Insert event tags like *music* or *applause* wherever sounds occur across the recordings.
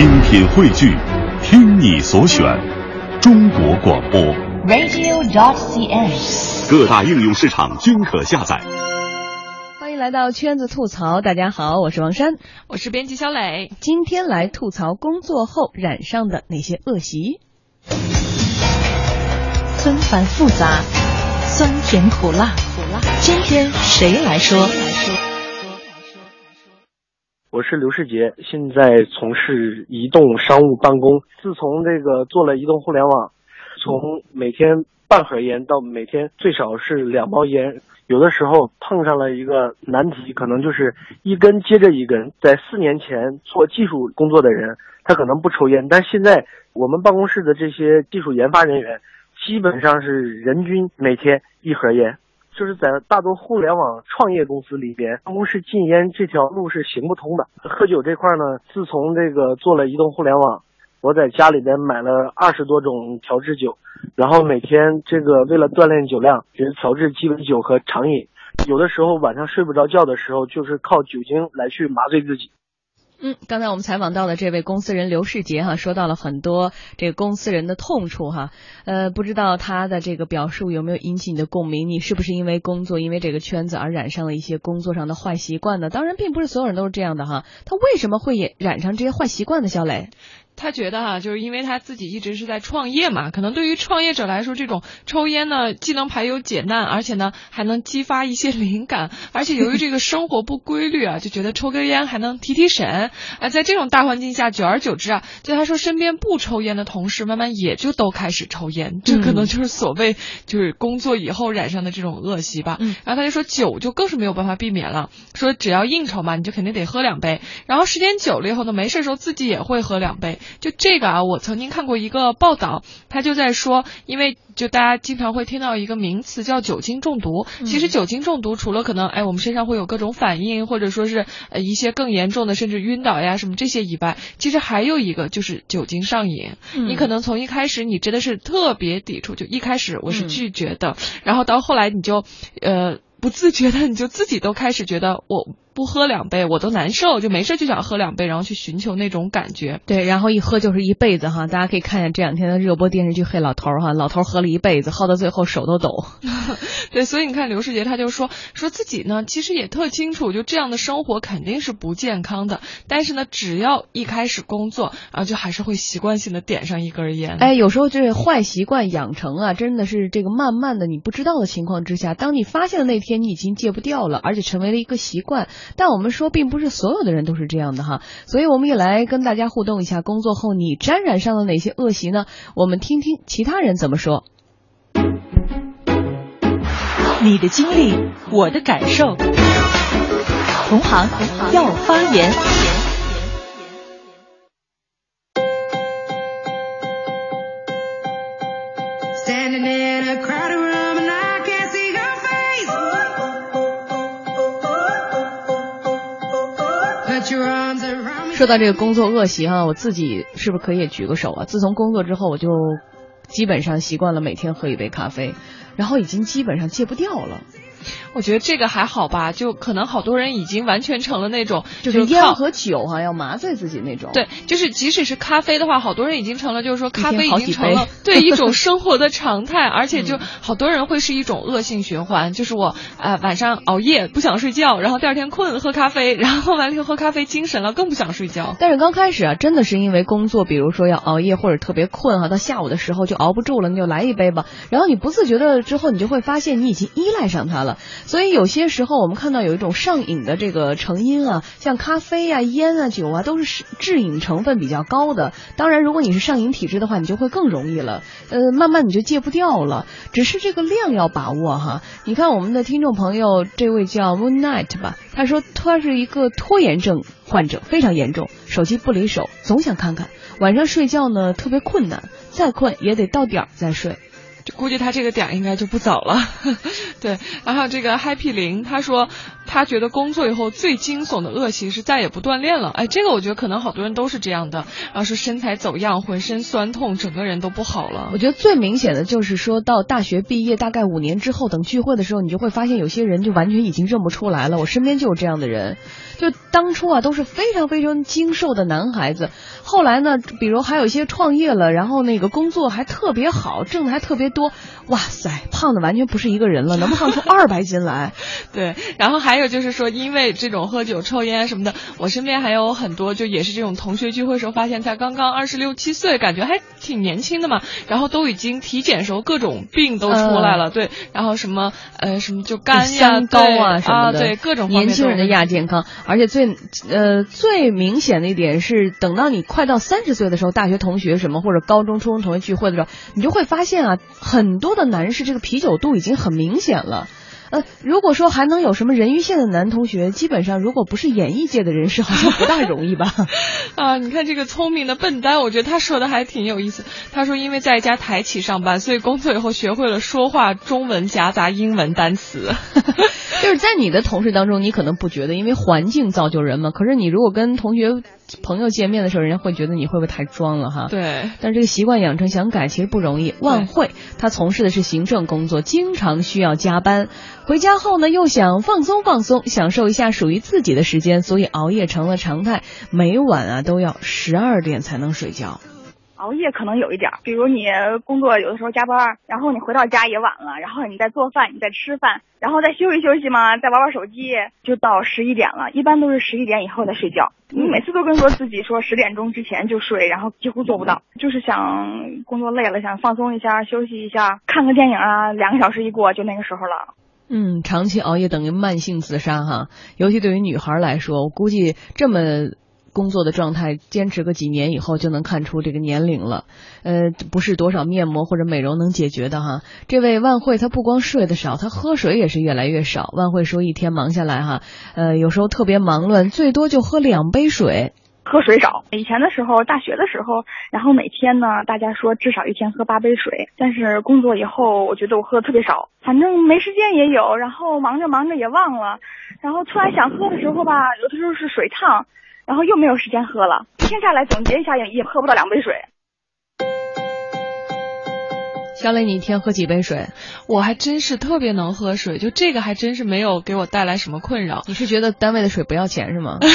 精品汇聚，听你所选，中国广播。radio.dot.cn，。各大应用市场均可下载。欢迎来到圈子吐槽，大家好，我是王珊，我是编辑小磊。今天来吐槽工作后染上的那些恶习。纷繁复杂，酸甜苦辣，苦辣。今天谁来说？我是刘世杰，现在从事移动商务办公。自从这个做了移动互联网，从每天半盒烟到每天最少是两包烟，有的时候碰上了一个难题，可能就是一根接着一根。在四年前做技术工作的人，他可能不抽烟，但现在我们办公室的这些技术研发人员，基本上是人均每天一盒烟。就是在大多互联网创业公司里边，办公室禁烟这条路是行不通的。喝酒这块呢，自从这个做了移动互联网，我在家里边买了二十多种调制酒，然后每天这个为了锻炼酒量，就是调制鸡尾酒和长饮。有的时候晚上睡不着觉的时候，就是靠酒精来去麻醉自己。嗯，刚才我们采访到的这位公司人刘世杰哈，说到了很多这个公司人的痛处哈，呃，不知道他的这个表述有没有引起你的共鸣？你是不是因为工作，因为这个圈子而染上了一些工作上的坏习惯呢？当然，并不是所有人都是这样的哈。他为什么会也染上这些坏习惯呢？肖磊？他觉得哈、就是因为他自己一直是在创业嘛，可能对于创业者来说，这种抽烟呢，既能排忧解难，而且呢，还能激发一些灵感。而且由于这个生活不规律啊，就觉得抽根烟还能提提神。啊，在这种大环境下，久而久之啊，就他说身边不抽烟的同事，慢慢也就都开始抽烟。这可能就是所谓就是工作以后染上的这种恶习吧。嗯然后他就说酒就更是没有办法避免了，说只要应酬嘛，你就肯定得喝两杯。然后时间久了以后呢，没事的时候自己也会喝两杯。就这个啊，我曾经看过一个报道，他就在说，因为就大家经常会听到一个名词叫酒精中毒。其实酒精中毒除了可能哎我们身上会有各种反应，或者说是呃一些更严重的，甚至晕倒呀什么这些以外，其实还有一个就是酒精上瘾。你可能从一开始你真的是特别抵触，就一开始我是嗯拒绝的，然后到后来你就呃不自觉的你就自己都开始觉得我不喝两杯我都难受，就没事就想喝两杯，然后去寻求那种感觉。对，然后一喝就是一辈子哈。大家可以看见这两天的热播电视剧《黑老头》哈，老头喝了一辈子，喝到最后手都抖。*laughs* 对，所以你看刘世杰他就说说自己呢，其实也特清楚，就这样的生活肯定是不健康的，但是呢，只要一开始工作，然后就还是会习惯性的点上一根烟。哎，有时候这坏习惯养成啊，真的是这个慢慢的你不知道的情况之下，当你发现的那天，你已经戒不掉了，而且成为了一个习惯。但我们说，并不是所有的人都是这样的哈，所以我们也来跟大家互动一下，工作后你沾染上了哪些恶习呢？我们听听其他人怎么说。你的经历，我的感受。同行要发言。说到这个工作恶习哈，我自己是不是可以举个手啊？自从工作之后，我就基本上习惯了每天喝一杯咖啡，然后已经基本上戒不掉了。我觉得这个还好吧，就可能好多人已经完全成了那种就是靠烟和酒哈、要麻醉自己那种。对，就是即使是咖啡的话，好多人已经成了，就是说咖啡已经成了对 *laughs* 一种生活的常态，而且就嗯好多人会是一种恶性循环，就是我呃晚上熬夜不想睡觉，然后第二天困喝咖啡，然后完了以后喝咖啡精神了更不想睡觉。但是刚开始啊，真的是因为工作，比如说要熬夜或者特别困哈、到下午的时候就熬不住了，那就来一杯吧。然后你不自觉的之后，你就会发现你已经依赖上它了。所以有些时候我们看到有一种上瘾的这个成因啊，像咖啡啊、烟啊、酒啊，都是致瘾成分比较高的。当然，如果你是上瘾体质的话，你就会更容易了。呃，慢慢你就戒不掉了。只是这个量要把握哈。你看我们的听众朋友，这位叫 Moon Night 吧，他说他是一个拖延症患者，非常严重，手机不离手，总想看看。晚上睡觉呢特别困难，再困也得到点儿再睡。估计他这个点应该就不早了，*laughs* 对。然后这个 Happy 零他说他觉得工作以后最惊悚的恶习是再也不锻炼了。哎，这个我觉得可能好多人都是这样的，然后是身材走样，浑身酸痛，整个人都不好了我。觉得最明显的就是说到大学毕业大概五年之后，等聚会的时候，你就会发现有些人就完全已经认不出来了。我身边就有这样的人，就当初啊都是非常非常精瘦的男孩子，后来呢，比如还有一些创业了，然后那个工作还特别好，挣的还特别多，哇塞，胖的完全不是一个人了，能胖出二百斤来。*laughs* 对，然后还有就是说，因为这种喝酒、抽烟什么的，我身边还有很多，就也是这种同学聚会时候发现才刚刚二十六七岁，感觉还挺年轻的嘛，然后都已经体检时候各种病都出来了，对，然后什么呃什么就肝呀、三高啊什么的，对各种年轻人的亚健康，而且最呃最明显的一点是，等到你快到三十岁的时候，大学同学什么或者高中、初中同学聚会的时候，你就会发现啊，很多的男士这个啤酒肚已经很明显了。呃，如果说还能有什么人鱼线的男同学，基本上如果不是演艺界的人士，好像不大容易吧？*laughs* 啊，你看这个聪明的笨蛋，我觉得他说的还挺有意思。他说，因为在一家台企上班，所以工作以后学会了说话中文夹杂英文单词。*laughs* 就是在你的同事当中，你可能不觉得，因为环境造就人嘛。可是你如果跟同学朋友见面的时候，人家会觉得你会不会太装了哈？。对，但是这个习惯养成想改其实不容易。万慧他从事的是行政工作，经常需要加班，回家后呢又想放松放松，享受一下属于自己的时间，所以熬夜成了常态，每晚啊都要十二点才能睡觉。熬夜可能有一点，比如你工作有的时候加班，然后你回到家也晚了，然后你再做饭，你再吃饭，然后再休息休息嘛，再玩玩手机，就到十一点了。一般都是十一点以后再睡觉。你每次都跟说自己说十点钟之前就睡，然后几乎做不到，就是想工作累了想放松一下，休息一下，看个电影啊，两个小时一过就那个时候了。嗯，长期熬夜等于慢性自杀哈，尤其对于女孩来说，我估计这么工作的状态，坚持个几年以后就能看出这个年龄了。呃，不是多少面膜或者美容能解决的哈。这位万慧她不光睡得少，她喝水也是越来越少。万慧说一天忙下来哈，呃，有时候特别忙乱，最多就喝两杯水。喝水少。以前的时候，大学的时候，然后每天呢，大家说至少一天喝八杯水。但是工作以后，我觉得我喝的特别少，反正没时间也有，然后忙着忙着也忘了，然后突然想喝的时候吧，有的时候是水烫，然后又没有时间喝了。一天下来总结一下，也也喝不到两杯水。小磊，你一天喝几杯水？我还真是特别能喝水，就这个还真是没有给我带来什么困扰。你是觉得单位的水不要钱是吗？*laughs*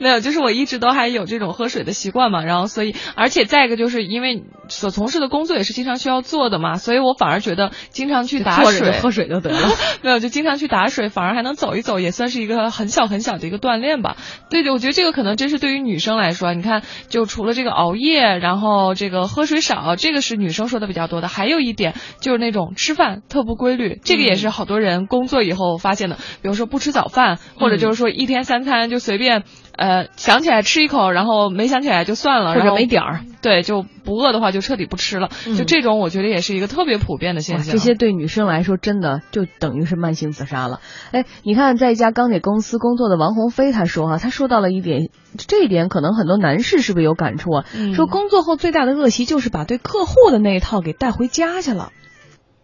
没有，就是我一直都还有这种喝水的习惯嘛，然后所以，而且再一个就是因为所从事的工作也是经常需要做的嘛，所以我反而觉得经常去打水喝水就得了。*laughs* 没有，就经常去打水，反而还能走一走，也算是一个很小很小的一个锻炼吧。对对，我觉得这个可能真是对于女生来说，你看，就除了这个熬夜，然后这个喝水少，这个是女生说的比较多的。还有一点就是那种吃饭特不规律，这个也是好多人工作以后发现的。比如说不吃早饭，或者就是说一天三餐就随便。呃，想起来吃一口，然后没想起来就算了，或者然后没点儿，对，就不饿的话就彻底不吃了。嗯就这种，我觉得也是一个特别普遍的现象。这些对女生来说，真的就等于是慢性自杀了。哎，你看，在一家钢铁公司工作的王鸿飞，他说哈、他说到了一点，这一点可能很多男士是不是有感触啊？嗯说工作后最大的恶习就是把对客户的那一套给带回家去了。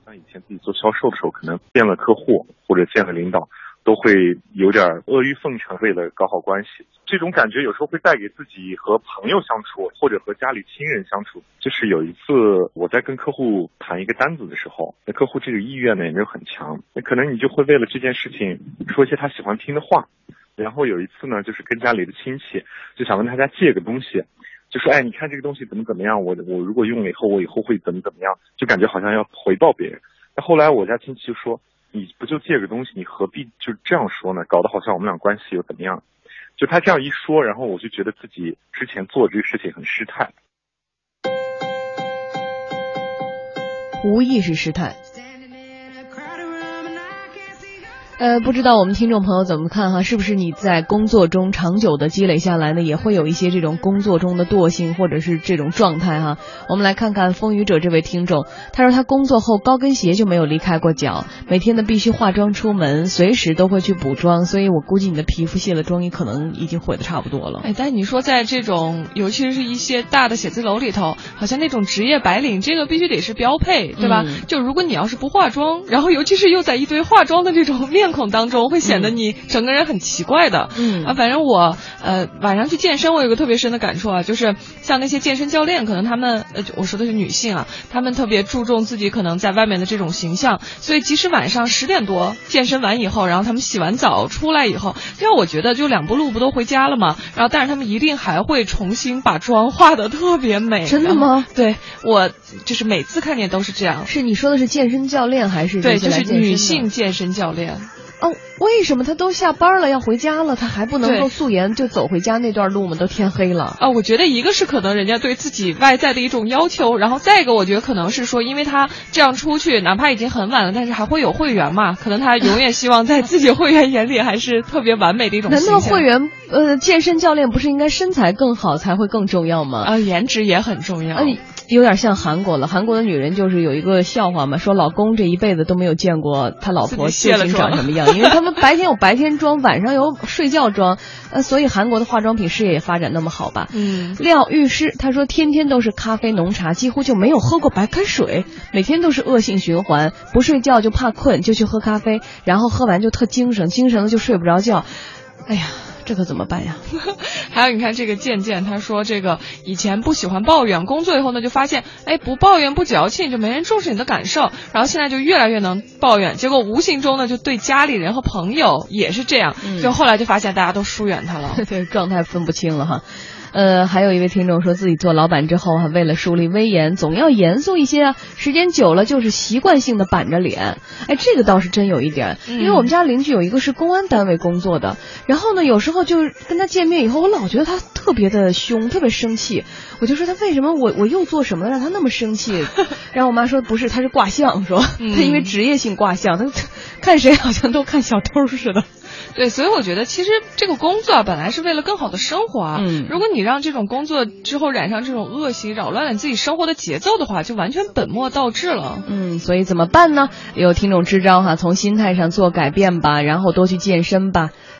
像以前自己做销售的时候，可能见了客户或者见了领导，都会有点阿谀奉承，为了搞好关系。这种感觉有时候会带给自己和朋友相处，或者和家里亲人相处。就是有一次我在跟客户谈一个单子的时候，那客户这个意愿呢也没有很强，那可能你就会为了这件事情说一些他喜欢听的话。然后有一次呢，就是跟家里的亲戚就想问他家借个东西，就说哎，你看这个东西怎么怎么样，我我如果用了以后，我以后会怎么怎么样，就感觉好像要回报别人。那后来我家亲戚就说，你不就借个东西，你何必就这样说呢？搞得好像我们俩关系又怎么样？就他这样一说，然后我就觉得自己之前做这个事情很失态。无意识失态。呃，不知道我们听众朋友怎么看哈？是不是你在工作中长久的积累下来呢，也会有一些这种工作中的惰性或者是这种状态哈？我们来看看风雨者这位听众，他说他工作后高跟鞋就没有离开过脚，每天呢必须化妆出门，随时都会去补妆，所以我估计你的皮肤卸了妆也可能已经毁的差不多了。哎，但你说在这种，尤其是一些大的写字楼里头，好像那种职业白领，这个必须得是标配，对吧？嗯就如果你要是不化妆，然后尤其是又在一堆化妆的这种面面孔当中，会显得你整个人很奇怪的。嗯啊，反正我呃晚上去健身，我有个特别深的感触啊，就是像那些健身教练，可能他们呃我说的是女性啊，他们特别注重自己可能在外面的这种形象，所以即使晚上十点多健身完以后，然后他们洗完澡出来以后，因为我觉得就两步路不都回家了吗？然后但是他们一定还会重新把妆化的特别美。真的吗？对我就是每次看见都是这样。是你说的是健身教练还是对，就是女性健身教练。哦？为什么他都下班了要回家了，他还不能够素颜就走回家那段路吗？都天黑了。啊，我觉得一个是可能人家对自己外在的一种要求，然后再一个我觉得可能是说，因为他这样出去，哪怕已经很晚了，但是还会有会员嘛，可能他永远希望在自己会员眼里还是特别完美的一种难。道会员呃健身教练不是应该身材更好才会更重要吗？啊，颜值也很重要。有点像韩国了。韩国的女人就是有一个笑话嘛，说老公这一辈子都没有见过他老婆卸究竟了妆长什么样，因为他们白天有白天妆，晚上有睡觉妆，呃，所以韩国的化妆品事业也发展那么好吧。嗯，廖律师他说，天天都是咖啡浓茶，几乎就没有喝过白开水，每天都是恶性循环，不睡觉就怕困，就去喝咖啡，然后喝完就特精神，精神了就睡不着觉。哎呀，这可怎么办呀？*laughs* 还有你看这个健健，他说这个以前不喜欢抱怨，工作以后呢就发现，哎，不抱怨不矫情，就没人重视你的感受，然后现在就越来越能抱怨，结果无形中呢就对家里人和朋友也是这样，嗯就后来就发现大家都疏远他了。*laughs* 对，状态分不清了哈。呃，还有一位听众说自己做老板之后哈、为了树立威严，总要严肃一些啊。时间久了就是习惯性的板着脸。哎，这个倒是真有一点，嗯因为我们家邻居有一个是公安单位工作的，然后呢，有时候就是跟他见面以后，我老觉得他特别的凶，特别生气。我就说他为什么我我又做什么了让他那么生气？然后我妈说不是，他是卦象，说嗯他因为职业性卦象，他看谁好像都看小偷似的。对，所以我觉得其实这个工作啊，本来是为了更好的生活啊。嗯如果你让这种工作之后染上这种恶习，扰乱了你自己生活的节奏的话，就完全本末倒置了。嗯，所以怎么办呢？有听众支招哈，从心态上做改变吧，然后多去健身吧。